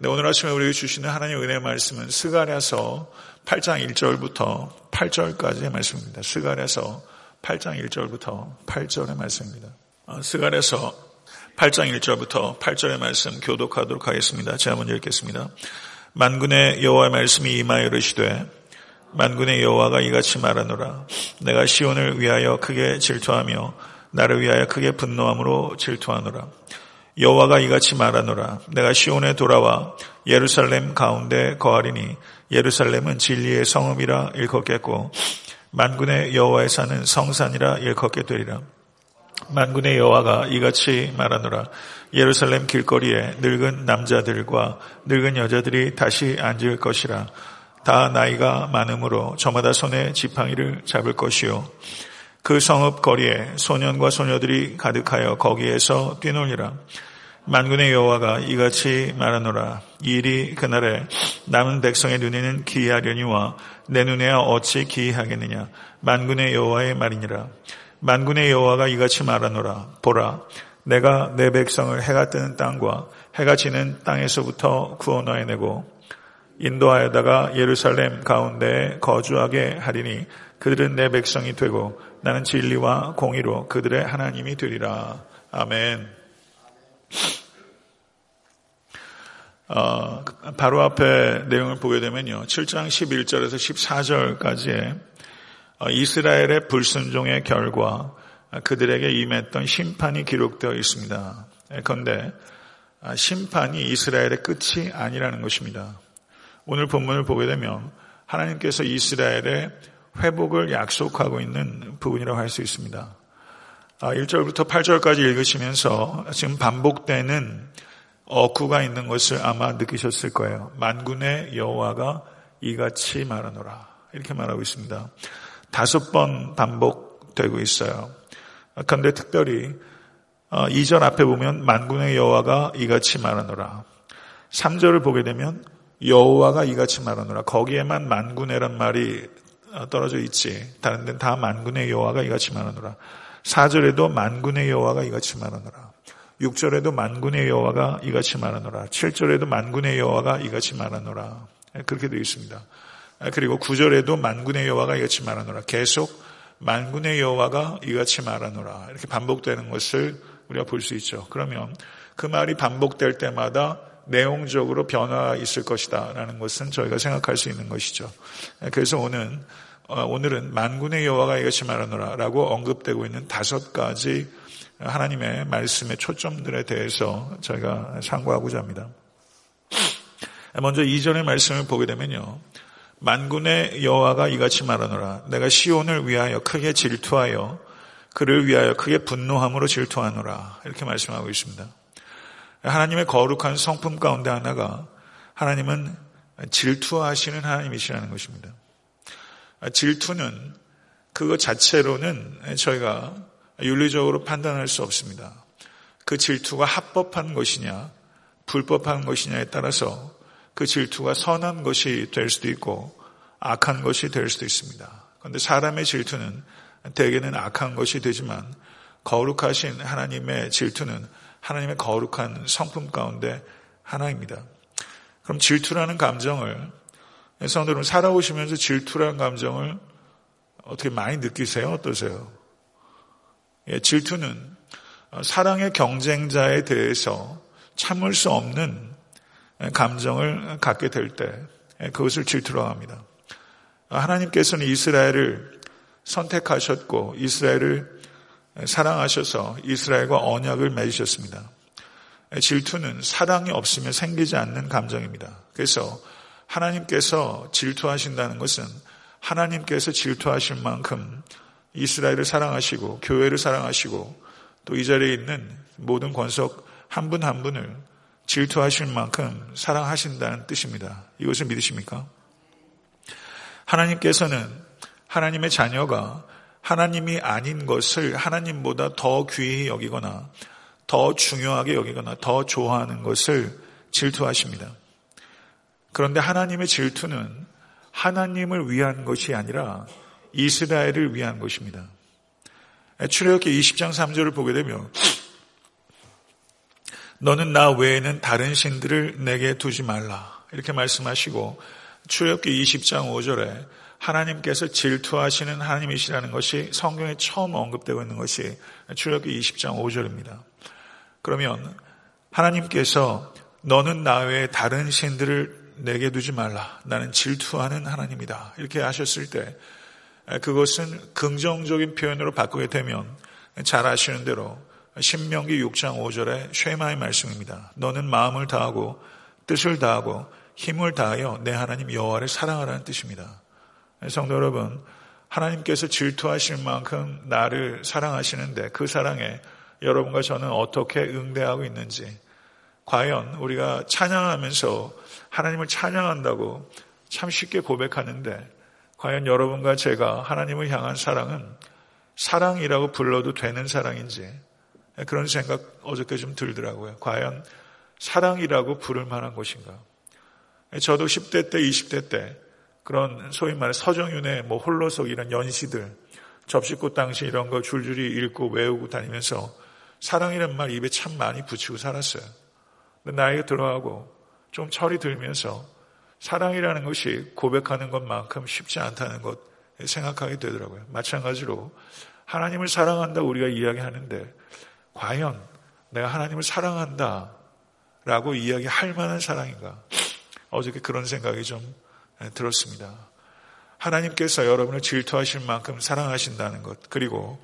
네, 오늘 아침에 우리에게 주시는 하나님의 은혜의 말씀은 스가랴서 8장 1절부터 8절까지의 말씀입니다. 스가랴서 8장 1절부터 8절의 말씀입니다. 어, 스가랴서 8장 1절부터 8절의 말씀 교독하도록 하겠습니다. 제가 먼저 읽겠습니다. 만군의 여호와의 말씀이 이마에 이르시되 만군의 여호와가 이같이 말하노라 내가 시온을 위하여 크게 질투하며 나를 위하여 크게 분노함으로 질투하노라 여호와가 이같이 말하노라. 내가 시온에 돌아와 예루살렘 가운데 거하리니 예루살렘은 진리의 성읍이라 일컫겠고 만군의 여호와의 산은 성산이라 일컫게 되리라. 만군의 여호와가 이같이 말하노라. 예루살렘 길거리에 늙은 남자들과 늙은 여자들이 다시 앉을 것이라. 다 나이가 많으므로 저마다 손에 지팡이를 잡을 것이요. 그 성읍 거리에 소년과 소녀들이 가득하여 거기에서 뛰놀리라 만군의 여호와가 이같이 말하노라 이 일이 그날에 남은 백성의 눈에는 기이하려니와 내 눈에야 어찌 기이하겠느냐 만군의 여호와의 말이니라 만군의 여호와가 이같이 말하노라 보라 내가 내 백성을 해가 뜨는 땅과 해가 지는 땅에서부터 구원하여내고 인도하여다가 예루살렘 가운데 거주하게 하리니 그들은 내 백성이 되고 나는 진리와 공의로 그들의 하나님이 되리라. 아멘. 어, 바로 앞에 내용을 보게 되면요. 7장 11절에서 14절까지의 어, 이스라엘의 불순종의 결과 그들에게 임했던 심판이 기록되어 있습니다. 그런데 아, 심판이 이스라엘의 끝이 아니라는 것입니다. 오늘 본문을 보게 되면 하나님께서 이스라엘의 회복을 약속하고 있는 부분이라고 할 수 있습니다. 1절부터 아, 8절까지 읽으시면서 지금 반복되는 어구가 있는 것을 아마 느끼셨을 거예요. 만군의 여호와가 이같이 말하노라. 이렇게 말하고 있습니다. 다섯 번 반복되고 있어요. 그런데 특별히 2절 어, 앞에 보면 만군의 여호와가 이같이 말하노라. 3절을 보게 되면 여호와가 이같이 말하노라. 거기에만 만군의란 말이 어, 떨어져 있지. 다른 데는 다 만군의 여호와가 이같이 말하노라. 4절에도 만군의 여호와가 이같이 말하노라. 6절에도 만군의 여호와가 이같이 말하노라. 7절에도 만군의 여호와가 이같이 말하노라. 예, 그렇게 되어 있습니다. 예, 그리고 9절에도 만군의 여호와가 이같이 말하노라. 계속 만군의 여호와가 이같이 말하노라. 이렇게 반복되는 것을 우리가 볼 수 있죠. 그러면 그 말이 반복될 때마다 내용적으로 변화가 있을 것이다. 라는 것은 저희가 생각할 수 있는 것이죠. 그래서 오늘, 어, 오늘은 만군의 여호와가 이것이 말하노라 라고 언급되고 있는 다섯 가지 하나님의 말씀의 초점들에 대해서 저희가 상고하고자 합니다. 먼저 이전의 말씀을 보게 되면요. 만군의 여호와가 이같이 말하노라. 내가 시온을 위하여 크게 질투하여 그를 위하여 크게 분노함으로 질투하노라. 이렇게 말씀하고 있습니다. 하나님의 거룩한 성품 가운데 하나가 하나님은 질투하시는 하나님이시라는 것입니다. 질투는 그것 자체로는 저희가 윤리적으로 판단할 수 없습니다. 그 질투가 합법한 것이냐, 불법한 것이냐에 따라서 그 질투가 선한 것이 될 수도 있고 악한 것이 될 수도 있습니다. 그런데 사람의 질투는 대개는 악한 것이 되지만 거룩하신 하나님의 질투는 하나님의 거룩한 성품 가운데 하나입니다. 그럼 질투라는 감정을 성도 여러분 살아오시면서 질투라는 감정을 어떻게 많이 느끼세요? 어떠세요? 예, 질투는 사랑의 경쟁자에 대해서 참을 수 없는 감정을 갖게 될 때 그것을 질투라고 합니다. 하나님께서는 이스라엘을 선택하셨고 이스라엘을 사랑하셔서 이스라엘과 언약을 맺으셨습니다. 질투는 사랑이 없으면 생기지 않는 감정입니다. 그래서 하나님께서 질투하신다는 것은 하나님께서 질투하실 만큼 이스라엘을 사랑하시고 교회를 사랑하시고 또 이 자리에 있는 모든 권석 한 분한 한 분을 질투하실 만큼 사랑하신다는 뜻입니다. 이것을 믿으십니까? 하나님께서는 하나님의 자녀가 하나님이 아닌 것을 하나님보다 더 귀히 여기거나 더 중요하게 여기거나 더 좋아하는 것을 질투하십니다. 그런데 하나님의 질투는 하나님을 위한 것이 아니라 이스라엘을 위한 것입니다. 출애굽기 20장 3절을 보게 되면 너는 나 외에는 다른 신들을 내게 두지 말라. 이렇게 말씀하시고 출애굽기 20장 5절에 하나님께서 질투하시는 하나님이시라는 것이 성경에 처음 언급되고 있는 것이 출애굽기 20장 5절입니다. 그러면 하나님께서 너는 나 외에 다른 신들을 내게 두지 말라. 나는 질투하는 하나님이다. 이렇게 하셨을 때 그것은 긍정적인 표현으로 바꾸게 되면 잘 아시는 대로 신명기 6장 5절의 쉐마의 말씀입니다. 너는 마음을 다하고 뜻을 다하고 힘을 다하여 내 하나님 여호와를 사랑하라는 뜻입니다. 성도 여러분, 하나님께서 질투하실 만큼 나를 사랑하시는데 그 사랑에 여러분과 저는 어떻게 응대하고 있는지 과연 우리가 찬양하면서 하나님을 찬양한다고 참 쉽게 고백하는데 과연 여러분과 제가 하나님을 향한 사랑은 사랑이라고 불러도 되는 사랑인지 그런 생각 어저께 좀 들더라고요. 과연 사랑이라고 부를 만한 것인가? 저도 10대 때, 20대 때 그런 소위 말해 서정윤의 뭐 홀로석 이런 연시들 접시꽃 당시 이런 거 줄줄이 읽고 외우고 다니면서 사랑이란 말 입에 참 많이 붙이고 살았어요. 나이가 들어가고 좀 철이 들면서 사랑이라는 것이 고백하는 것만큼 쉽지 않다는 것 생각하게 되더라고요. 마찬가지로 하나님을 사랑한다 우리가 이야기하는데 과연 내가 하나님을 사랑한다 라고 이야기할 만한 사랑인가? 어저께 그런 생각이 좀 들었습니다. 하나님께서 여러분을 질투하실 만큼 사랑하신다는 것, 그리고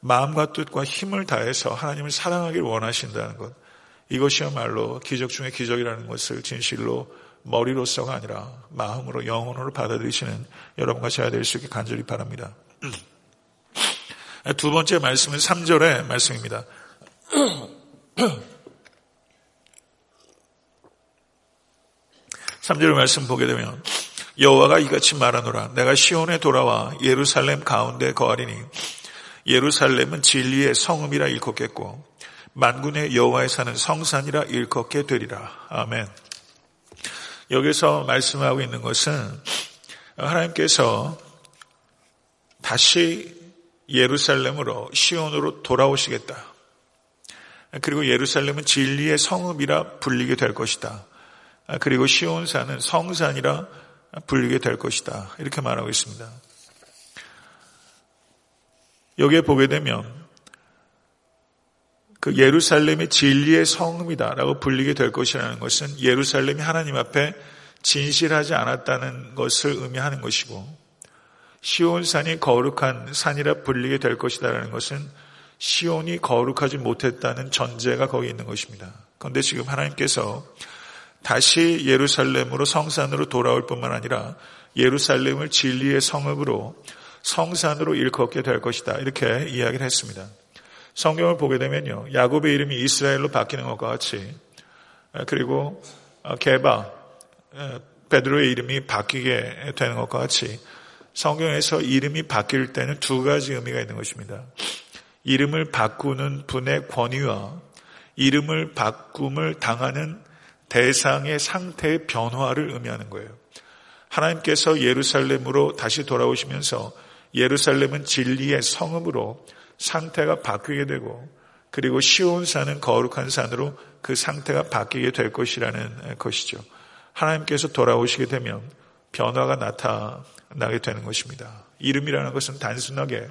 마음과 뜻과 힘을 다해서 하나님을 사랑하길 원하신다는 것, 이것이야말로 기적 중의 기적이라는 것을 진실로 머리로서가 아니라 마음으로 영혼으로 받아들이시는 여러분과 제가 될 수 있게 간절히 바랍니다. 두 번째 말씀은 3절의 말씀입니다. 3절 말씀 보게 되면 여호와가 이같이 말하노라 내가 시온에 돌아와 예루살렘 가운데 거하리니 예루살렘은 진리의 성음이라 일컫겠고 만군의 여호와에 사는 성산이라 일컫게 되리라. 아멘. 여기서 말씀하고 있는 것은 하나님께서 다시 예루살렘으로 시온으로 돌아오시겠다. 그리고 예루살렘은 진리의 성읍이라 불리게 될 것이다. 그리고 시온산은 성산이라 불리게 될 것이다. 이렇게 말하고 있습니다. 여기에 보게 되면 그 예루살렘이 진리의 성읍이다라고 불리게 될 것이라는 것은 예루살렘이 하나님 앞에 진실하지 않았다는 것을 의미하는 것이고 시온산이 거룩한 산이라 불리게 될 것이다라는 것은 시온이 거룩하지 못했다는 전제가 거기 있는 것입니다. 그런데 지금 하나님께서 다시 예루살렘으로 성산으로 돌아올 뿐만 아니라 예루살렘을 진리의 성읍으로 성산으로 일컫게 될 것이다. 이렇게 이야기를 했습니다. 성경을 보게 되면요. 야곱의 이름이 이스라엘로 바뀌는 것과 같이 그리고 게바 베드로의 이름이 바뀌게 되는 것과 같이 성경에서 이름이 바뀔 때는 두 가지 의미가 있는 것입니다. 이름을 바꾸는 분의 권위와 이름을 바꿈을 당하는 대상의 상태의 변화를 의미하는 거예요. 하나님께서 예루살렘으로 다시 돌아오시면서 예루살렘은 진리의 성읍으로 상태가 바뀌게 되고 그리고 시온산은 거룩한 산으로 그 상태가 바뀌게 될 것이라는 것이죠. 하나님께서 돌아오시게 되면 변화가 나타나게 되는 것입니다. 이름이라는 것은 단순하게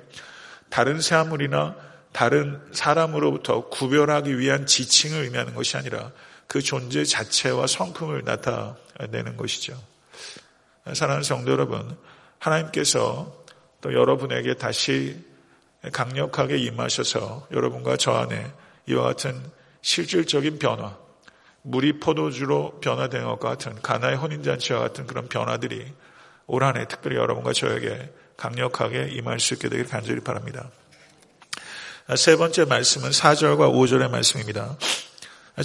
다른 사물이나 다른 사람으로부터 구별하기 위한 지칭을 의미하는 것이 아니라 그 존재 자체와 성품을 나타내는 것이죠. 사랑하는 성도 여러분, 하나님께서 또 여러분에게 다시 강력하게 임하셔서 여러분과 저 안에 이와 같은 실질적인 변화, 물이 포도주로 변화된 것과 같은 가나의 혼인잔치와 같은 그런 변화들이 올 한해 특별히 여러분과 저에게 강력하게 임할 수 있게 되길 간절히 바랍니다. 세 번째 말씀은 4절과 5절의 말씀입니다.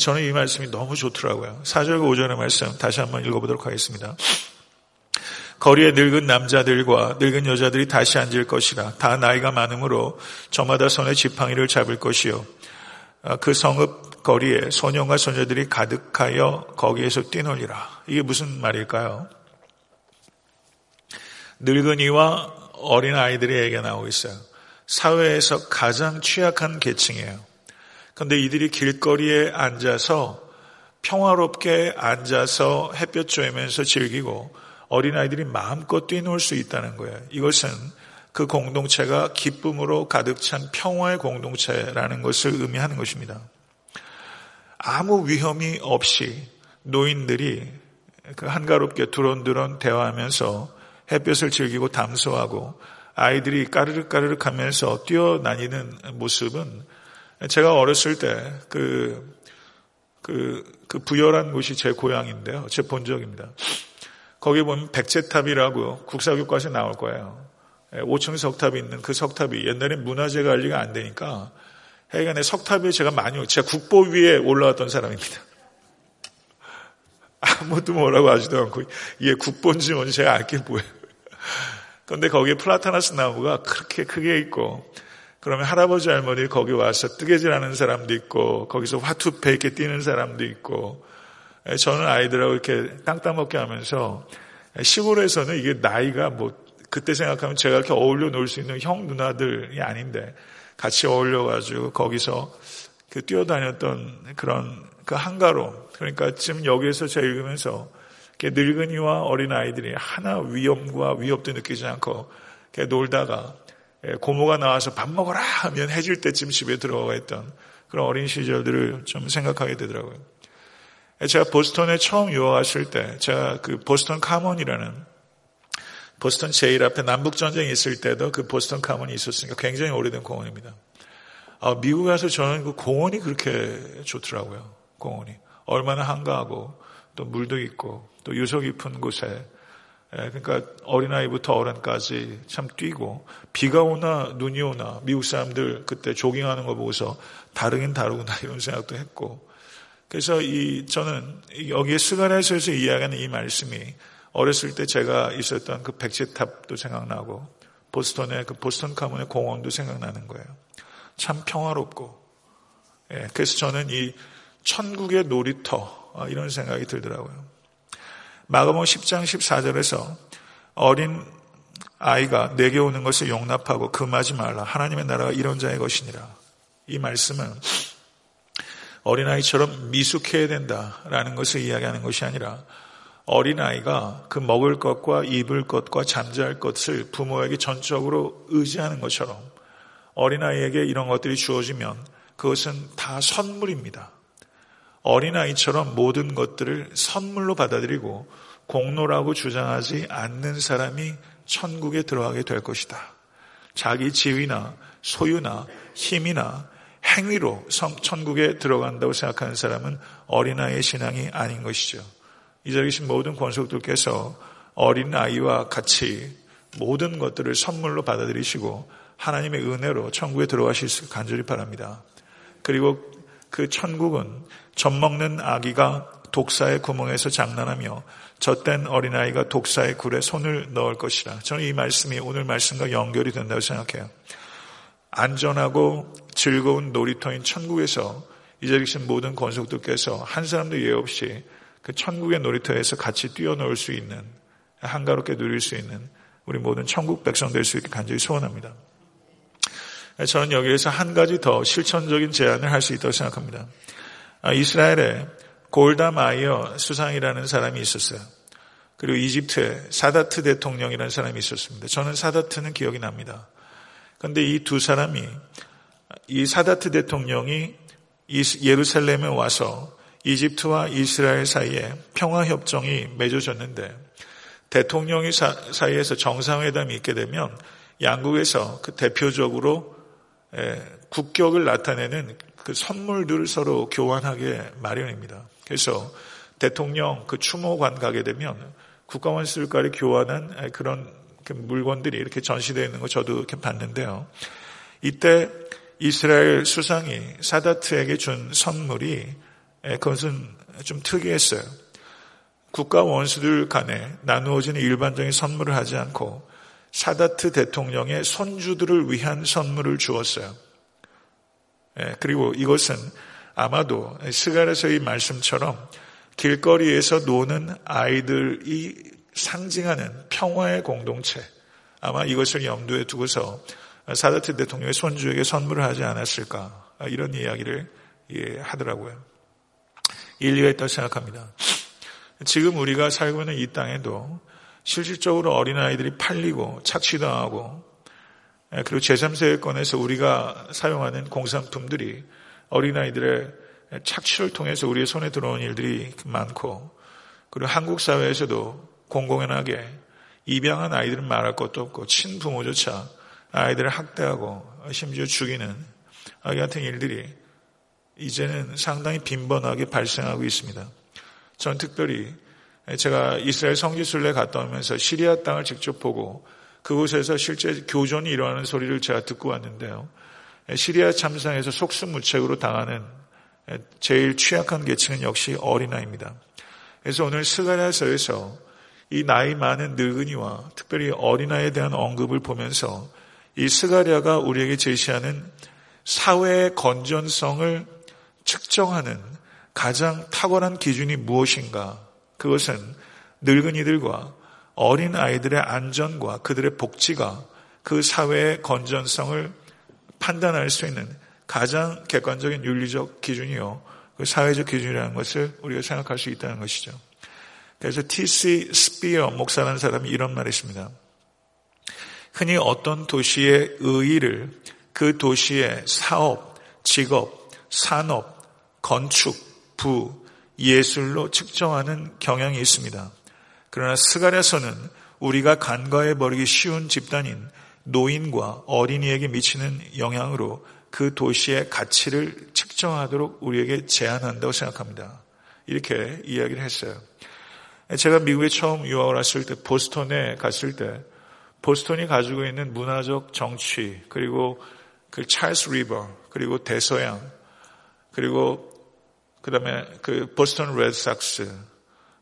저는 이 말씀이 너무 좋더라고요. 4절과 5절의 말씀 다시 한번 읽어보도록 하겠습니다. 거리에 늙은 남자들과 늙은 여자들이 다시 앉을 것이라 다 나이가 많으므로 저마다 손에 지팡이를 잡을 것이요 그 성읍 거리에 소년과 소녀들이 가득하여 거기에서 뛰놀리라. 이게 무슨 말일까요? 늙은이와 어린 아이들이 얘기가 나오고 있어요. 사회에서 가장 취약한 계층이에요. 근데 이들이 길거리에 앉아서 평화롭게 앉아서 햇볕 쬐면서 즐기고 어린아이들이 마음껏 뛰놀 수 있다는 거예요. 이것은 그 공동체가 기쁨으로 가득 찬 평화의 공동체라는 것을 의미하는 것입니다. 아무 위험이 없이 노인들이 그 한가롭게 두런두런 대화하면서 햇볕을 즐기고 담소하고 아이들이 까르륵 까르륵 하면서 뛰어다니는 모습은 제가 어렸을 때 그, 그, 그 부여라는 곳이 제 고향인데요. 제 본적입니다. 거기 보면 백제탑이라고 국사교과서에 나올 거예요. 5층 예, 석탑이 있는 그 석탑이 옛날엔 문화재 관리가 안 되니까 하여간에 석탑에 제가 많이, 제가 국보 위에 올라왔던 사람입니다. 아무도 뭐라고 하지도 않고, 이게 국본지 뭔지 제가 알게 뭐예요. 그런데 거기에 플라타나스 나무가 그렇게 크게 있고, 그러면 할아버지 할머니 거기 와서 뜨개질하는 사람도 있고, 거기서 화투패 이렇게 떼는 사람도 있고, 예, 저는 아이들하고 이렇게 땅 따먹기 하면서 시골에서는 이게 나이가 뭐 그때 생각하면 제가 이렇게 어울려 놀 수 있는 형 누나들이 아닌데 같이 어울려가지고 거기서 그 뛰어다녔던 그런 그 한가로 그러니까 지금 여기에서 제가 읽으면서 늙은이와 어린 아이들이 하나 위험과 위협도 느끼지 않고 놀다가 예, 고모가 나와서 밥 먹어라 하면 해질 때쯤 집에 들어가 있던 그런 어린 시절들을 좀 생각하게 되더라고요. 예, 제가 보스턴에 처음 유학 왔을 때 제가 그 보스턴 카몬이라는 보스턴 제일 앞에 남북전쟁이 있을 때도 그 보스턴 카몬이 있었으니까 굉장히 오래된 공원입니다. 아, 미국 에서 저는 그 공원이 그렇게 좋더라고요. 공원이. 얼마나 한가하고 또 물도 있고 또 유서 깊은 곳에 예, 그러니까 어린아이부터 어른까지 참 뛰고 비가 오나 눈이 오나 미국 사람들 그때 조깅하는 거 보고서 다르긴 다르구나 이런 생각도 했고 그래서 이 저는 여기에 스가랴서에서 이야기하는 이 말씀이 어렸을 때 제가 있었던 그 백제탑도 생각나고 보스턴의 그 보스턴 가문의 공원도 생각나는 거예요. 참 평화롭고 예, 그래서 저는 이 천국의 놀이터 어, 이런 생각이 들더라고요. 마가복 10장 14절에서 어린 아이가 내게 오는 것을 용납하고 금하지 말라. 하나님의 나라가 이런 자의 것이니라. 이 말씀은 어린아이처럼 미숙해야 된다라는 것을 이야기하는 것이 아니라 어린아이가 그 먹을 것과 입을 것과 잠잘 것을 부모에게 전적으로 의지하는 것처럼 어린아이에게 이런 것들이 주어지면 그것은 다 선물입니다. 어린아이처럼 모든 것들을 선물로 받아들이고 공로라고 주장하지 않는 사람이 천국에 들어가게 될 것이다. 자기 지위나 소유나 힘이나 행위로 천국에 들어간다고 생각하는 사람은 어린아이의 신앙이 아닌 것이죠. 이 자리에 계신 모든 권속들께서 어린 아이와 같이 모든 것들을 선물로 받아들이시고 하나님의 은혜로 천국에 들어가실 수 간절히 바랍니다. 그리고 그 천국은 젖 먹는 아기가 독사의 구멍에서 장난하며 젖된 어린아이가 독사의 굴에 손을 넣을 것이라. 저는 이 말씀이 오늘 말씀과 연결이 된다고 생각해요. 안전하고 즐거운 놀이터인 천국에서 이 자리에 계신 모든 권속들께서 한 사람도 예외 없이 그 천국의 놀이터에서 같이 뛰어놀 수 있는 한가롭게 누릴 수 있는 우리 모든 천국 백성 될 수 있게 간절히 소원합니다. 저는 여기에서 한 가지 더 실천적인 제안을 할 수 있다고 생각합니다. 아, 이스라엘에 골다 마이어 수상이라는 사람이 있었어요. 그리고 이집트에 사다트 대통령이라는 사람이 있었습니다. 저는 사다트는 기억이 납니다. 그런데 이 두 사람이 이 사다트 대통령이 예루살렘에 와서 이집트와 이스라엘 사이에 평화협정이 맺어졌는데 대통령이 사이에서 정상회담이 있게 되면 양국에서 그 대표적으로 국격을 나타내는 그 선물들을 서로 교환하게 마련입니다. 그래서 대통령 그 추모관 가게 되면 국가원수들과를 교환한 그런 그 물건들이 이렇게 전시되어 있는 거 저도 이렇게 봤는데요. 이때 이스라엘 수상이 사다트에게 준 선물이 예, 그것은 좀 특이했어요. 국가 원수들 간에 나누어지는 일반적인 선물을 하지 않고 사다트 대통령의 손주들을 위한 선물을 주었어요. 예, 그리고 이것은 아마도 스가랴서의 말씀처럼 길거리에서 노는 아이들이 상징하는 평화의 공동체 아마 이것을 염두에 두고서 사다트 대통령의 손주에게 선물을 하지 않았을까 이런 이야기를 하더라고요. 일리가 있다고 생각합니다. 지금 우리가 살고 있는 이 땅에도 실질적으로 어린아이들이 팔리고 착취당하고 예, 그리고 제3세권에서 우리가 사용하는 공산품들이 어린아이들의 착취를 통해서 우리의 손에 들어온 일들이 많고 그리고 한국 사회에서도 공공연하게 입양한 아이들은 말할 것도 없고 친부모조차 아이들을 학대하고 심지어 죽이는 같은 일들이 이제는 상당히 빈번하게 발생하고 있습니다. 전 특별히 제가 이스라엘 성지순례 갔다 오면서 시리아 땅을 직접 보고 그곳에서 실제 교전이 일어나는 소리를 제가 듣고 왔는데요. 시리아 참상에서 속수무책으로 당하는 제일 취약한 계층은 역시 어린아이입니다. 그래서 오늘 스가랴서에서 이 나이 많은 늙은이와 특별히 어린아이에 대한 언급을 보면서 이 스가랴가 우리에게 제시하는 사회의 건전성을 측정하는 가장 탁월한 기준이 무엇인가? 그것은 늙은이들과 어린 아이들의 안전과 그들의 복지가 그 사회의 건전성을 판단할 수 있는 가장 객관적인 윤리적 기준이요. 그 사회적 기준이라는 것을 우리가 생각할 수 있다는 것이죠. 그래서 T.C. 스피어 목사라는 사람이 이런 말을 했습니다. 흔히 어떤 도시의 의의를 그 도시의 사업, 직업, 산업, 건축, 부, 예술로 측정하는 경향이 있습니다. 그러나 스가랴서는 우리가 간과해 버리기 쉬운 집단인 노인과 어린이에게 미치는 영향으로 그 도시의 가치를 측정하도록 우리에게 제안한다고 생각합니다. 이렇게 이야기를 했어요. 제가 미국에 처음 유학을 왔을 때 보스턴에 갔을 때 보스턴이 가지고 있는 문화적 정치 그리고 그 찰스 리버 그리고 대서양 그리고 그다음에 그 보스턴 레드삭스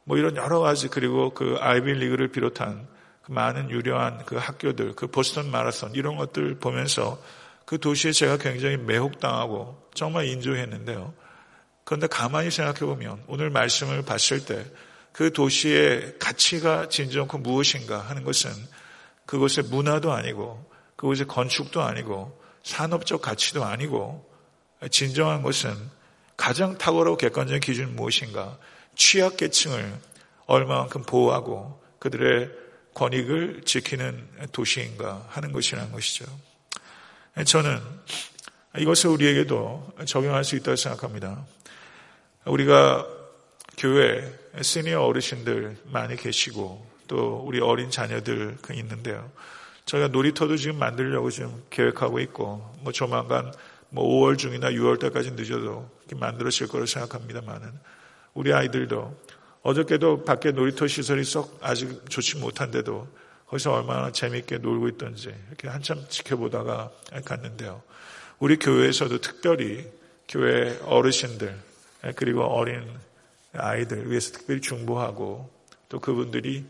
뭐 이런 여러 가지 그리고 그 아이비 리그를 비롯한 그 많은 유려한 그 학교들 그 보스턴 마라톤 이런 것들 보면서 그 도시에 제가 굉장히 매혹당하고 정말 인조했는데요. 그런데 가만히 생각해 보면 오늘 말씀을 봤을 때 그 도시의 가치가 진정코 무엇인가 하는 것은 그곳의 문화도 아니고 그곳의 건축도 아니고 산업적 가치도 아니고 진정한 것은 가장 탁월하고 객관적인 기준은 무엇인가? 취약계층을 얼마만큼 보호하고 그들의 권익을 지키는 도시인가 하는 것이라는 것이죠. 저는 이것을 우리에게도 적용할 수 있다고 생각합니다. 우리가 교회 시니어 어르신들 많이 계시고 또 우리 어린 자녀들 있는데요. 저희가 놀이터도 지금 만들려고 지금 계획하고 있고 뭐 조만간 뭐 5월 중이나 6월 때까지 늦어도 만들어질 거라고 생각합니다만은 우리 아이들도 어저께도 밖에 놀이터 시설이 썩 아직 좋지 못한데도 거기서 얼마나 재미있게 놀고 있던지 이렇게 한참 지켜보다가 갔는데요. 우리 교회에서도 특별히 교회 어르신들 그리고 어린 아이들 위해서 특별히 중보하고 또 그분들이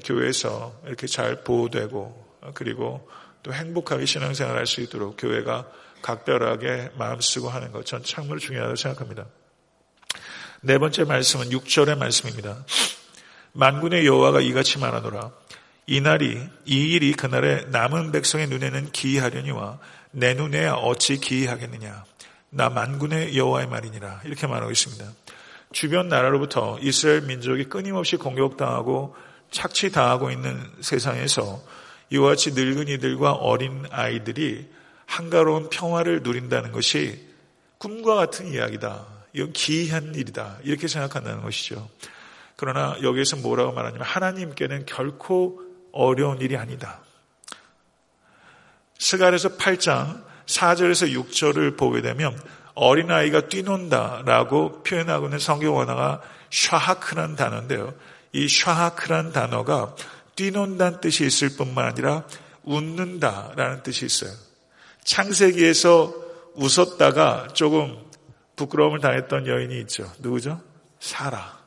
교회에서 이렇게 잘 보호되고 그리고 또 행복하게 신앙생활 할수 있도록 교회가 각별하게 마음 쓰고 하는 것 전 참으로 중요하다고 생각합니다. 네 번째 말씀은 6절의 말씀입니다. 만군의 여호와가 이같이 말하노라. 이 날이 이 일이 그날의 남은 백성의 눈에는 기이하려니와 내 눈에 어찌 기이하겠느냐. 나 만군의 여호와의 말이니라. 이렇게 말하고 있습니다. 주변 나라로부터 이스라엘 민족이 끊임없이 공격당하고 착취당하고 있는 세상에서 이와 같이 늙은이들과 어린 아이들이 한가로운 평화를 누린다는 것이 꿈과 같은 이야기다. 이건 기이한 일이다. 이렇게 생각한다는 것이죠. 그러나 여기에서 뭐라고 말하냐면 하나님께는 결코 어려운 일이 아니다. 스갈에서 8장 4절에서 6절을 보게 되면 어린아이가 뛰논다라고 표현하고 있는 성경 원어가 샤하크란 단어인데요. 이 샤하크란 단어가 뛰논다는 뜻이 있을 뿐만 아니라 웃는다라는 뜻이 있어요. 창세기에서 웃었다가 조금 부끄러움을 당했던 여인이 있죠. 누구죠? 사라.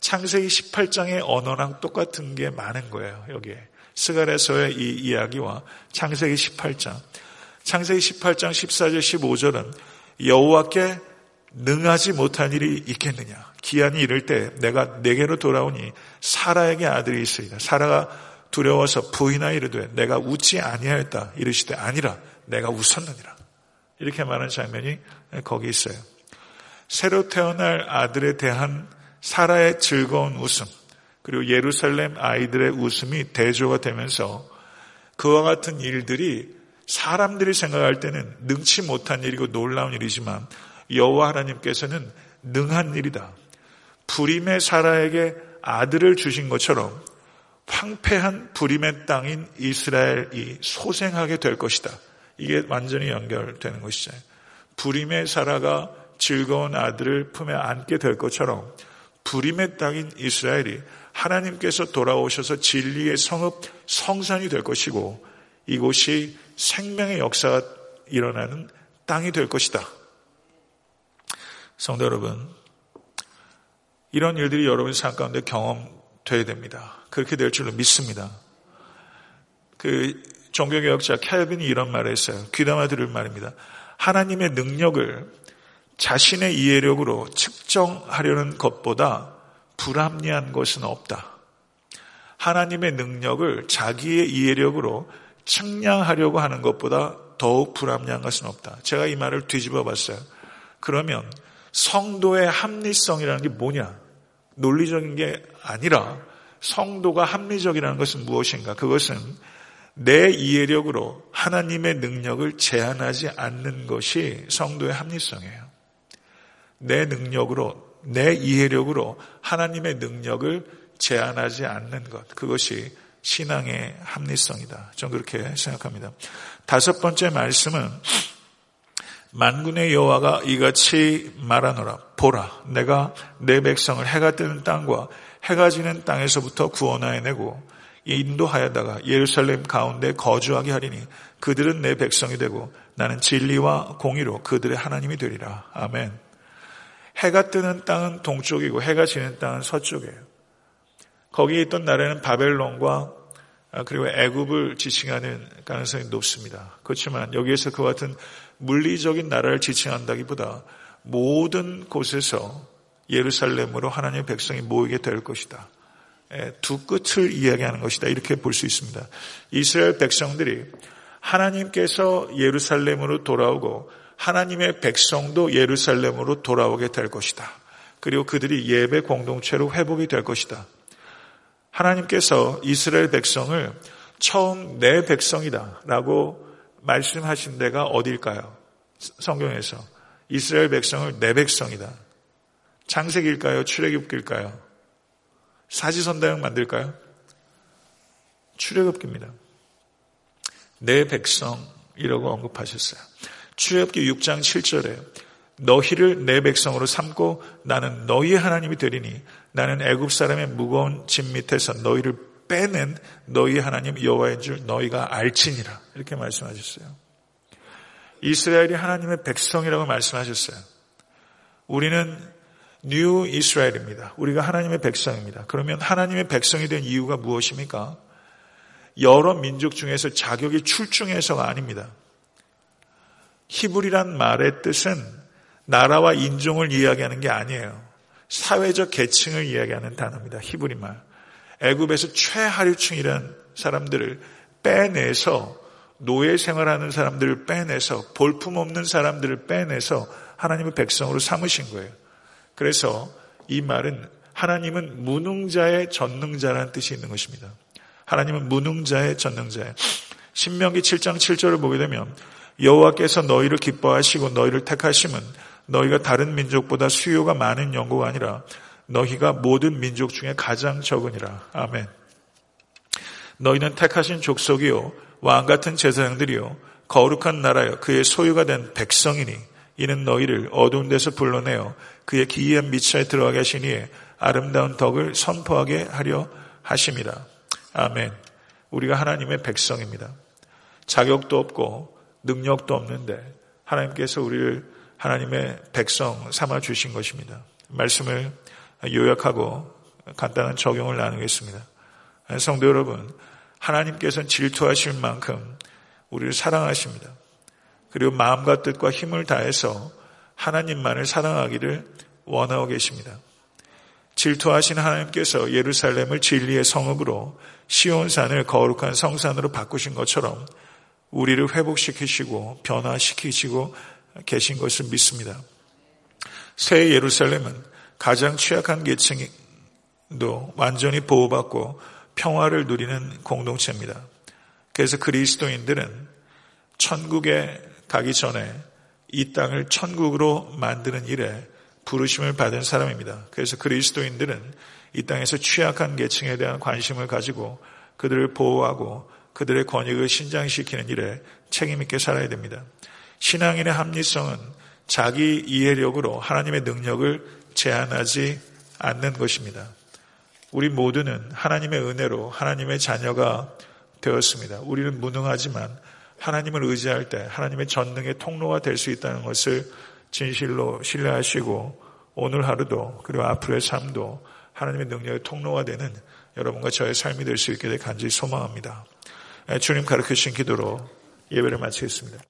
창세기 18장의 언어랑 똑같은 게 많은 거예요. 여기에. 스갈에서의 이 이야기와 창세기 18장. 창세기 18장 14절 15절은 여호와께 능하지 못한 일이 있겠느냐. 기한이 이를 때 내가 내게로 돌아오니 사라에게 아들이 있으리다. 사라가 두려워서 부인하 이르되 내가 웃지 아니하였다. 이르시되 아니라 내가 웃었느니라. 이렇게 말하는 장면이 거기 있어요. 새로 태어날 아들에 대한 사라의 즐거운 웃음, 그리고 예루살렘 아이들의 웃음이 대조가 되면서 그와 같은 일들이 사람들이 생각할 때는 능치 못한 일이고 놀라운 일이지만 여호와 하나님께서는 능한 일이다. 불임의 사라에게 아들을 주신 것처럼 황폐한 불임의 땅인 이스라엘이 소생하게 될 것이다. 이게 완전히 연결되는 것이죠. 불임의 사라가 즐거운 아들을 품에 안게 될 것처럼 불임의 땅인 이스라엘이 하나님께서 돌아오셔서 진리의 성읍 성산이 될 것이고 이곳이 생명의 역사가 일어나는 땅이 될 것이다. 성도 여러분, 이런 일들이 여러분 삶 가운데 경험돼야 됩니다. 그렇게 될 줄로 믿습니다. 그 종교개혁자 캘빈이 이런 말을 했어요. 귀담아 들을 말입니다. 하나님의 능력을 자신의 이해력으로 측정하려는 것보다 불합리한 것은 없다. 하나님의 능력을 자기의 이해력으로 측량하려고 하는 것보다 더욱 불합리한 것은 없다. 제가 이 말을 뒤집어 봤어요. 그러면 성도의 합리성이라는 게 뭐냐? 논리적인 게 아니라 성도가 합리적이라는 것은 무엇인가? 그것은 내 이해력으로 하나님의 능력을 제한하지 않는 것이 성도의 합리성이에요. 내 능력으로, 내 이해력으로 하나님의 능력을 제한하지 않는 것. 그것이 신앙의 합리성이다. 전 그렇게 생각합니다. 다섯 번째 말씀은 만군의 여호와가 이같이 말하노라. 보라, 내가 내 백성을 해가 뜨는 땅과 해가 지는 땅에서부터 구원하여 내고 인도하여다가 예루살렘 가운데 거주하게 하리니 그들은 내 백성이 되고 나는 진리와 공의로 그들의 하나님이 되리라. 아멘. 해가 뜨는 땅은 동쪽이고 해가 지는 땅은 서쪽이에요. 거기에 있던 나라는 바벨론과 그리고 애굽을 지칭하는 가능성이 높습니다. 그렇지만 여기에서 그 같은 물리적인 나라를 지칭한다기보다 모든 곳에서 예루살렘으로 하나님의 백성이 모이게 될 것이다. 예, 두 끝을 이야기하는 것이다. 이렇게 볼 수 있습니다. 이스라엘 백성들이 하나님께서 예루살렘으로 돌아오고 하나님의 백성도 예루살렘으로 돌아오게 될 것이다. 그리고 그들이 예배 공동체로 회복이 될 것이다. 하나님께서 이스라엘 백성을 처음 내 백성이다 라고 말씀하신 데가 어딜까요? 성경에서 이스라엘 백성을 내 백성이다. 창세기일까요? 출애굽기일까요? 사지선다형 만들까요? 출애굽기입니다. 내 백성이라고 언급하셨어요. 출애굽기 6장 7절에 너희를 내 백성으로 삼고 나는 너희의 하나님이 되리니 나는 애굽 사람의 무거운 짐 밑에서 너희를 빼낸 너희 하나님 여호와인 줄 너희가 알지니라 이렇게 말씀하셨어요. 이스라엘이 하나님의 백성이라고 말씀하셨어요. 우리는 New 이스라엘입니다. 우리가 하나님의 백성입니다. 그러면 하나님의 백성이 된 이유가 무엇입니까? 여러 민족 중에서 자격이 출중해서가 아닙니다. 히브리란 말의 뜻은 나라와 인종을 이야기하는 게 아니에요. 사회적 계층을 이야기하는 단어입니다. 히브리 말. 애굽에서 최하류층이라는 사람들을 빼내서 노예 생활하는 사람들을 빼내서 볼품 없는 사람들을 빼내서 하나님의 백성으로 삼으신 거예요. 그래서 이 말은 하나님은 무능자의 전능자라는 뜻이 있는 것입니다. 하나님은 무능자의 전능자예요. 신명기 7장 7절을 보게 되면 여호와께서 너희를 기뻐하시고 너희를 택하심은 너희가 다른 민족보다 수요가 많은 연고가 아니라 너희가 모든 민족 중에 가장 적으니라. 아멘. 너희는 택하신 족속이요 왕 같은 제사장들이요 거룩한 나라여 그의 소유가 된 백성이니 이는 너희를 어두운 데서 불러내어 그의 기이한 미차에 들어가게 하시니 아름다운 덕을 선포하게 하려 하심이라. 아멘. 우리가 하나님의 백성입니다. 자격도 없고 능력도 없는데 하나님께서 우리를 하나님의 백성 삼아 주신 것입니다. 말씀을 요약하고 간단한 적용을 나누겠습니다. 성도 여러분, 하나님께서는 질투하실 만큼 우리를 사랑하십니다. 그리고 마음과 뜻과 힘을 다해서 하나님만을 사랑하기를 원하고 계십니다. 질투하신 하나님께서 예루살렘을 진리의 성읍으로 시온산을 거룩한 성산으로 바꾸신 것처럼 우리를 회복시키시고 변화시키시고 계신 것을 믿습니다. 새 예루살렘은 가장 취약한 계층도 완전히 보호받고 평화를 누리는 공동체입니다. 그래서 그리스도인들은 천국에 가기 전에 이 땅을 천국으로 만드는 일에 부르심을 받은 사람입니다. 그래서 그리스도인들은 이 땅에서 취약한 계층에 대한 관심을 가지고 그들을 보호하고 그들의 권익을 신장시키는 일에 책임있게 살아야 됩니다. 신앙인의 합리성은 자기 이해력으로 하나님의 능력을 제한하지 않는 것입니다. 우리 모두는 하나님의 은혜로 하나님의 자녀가 되었습니다. 우리는 무능하지만 하나님을 의지할 때 하나님의 전능의 통로가 될 수 있다는 것을 진실로 신뢰하시고 오늘 하루도 그리고 앞으로의 삶도 하나님의 능력의 통로가 되는 여러분과 저의 삶이 될 수 있게 될 간절히 소망합니다. 주님 가르쳐 주신 기도로 예배를 마치겠습니다.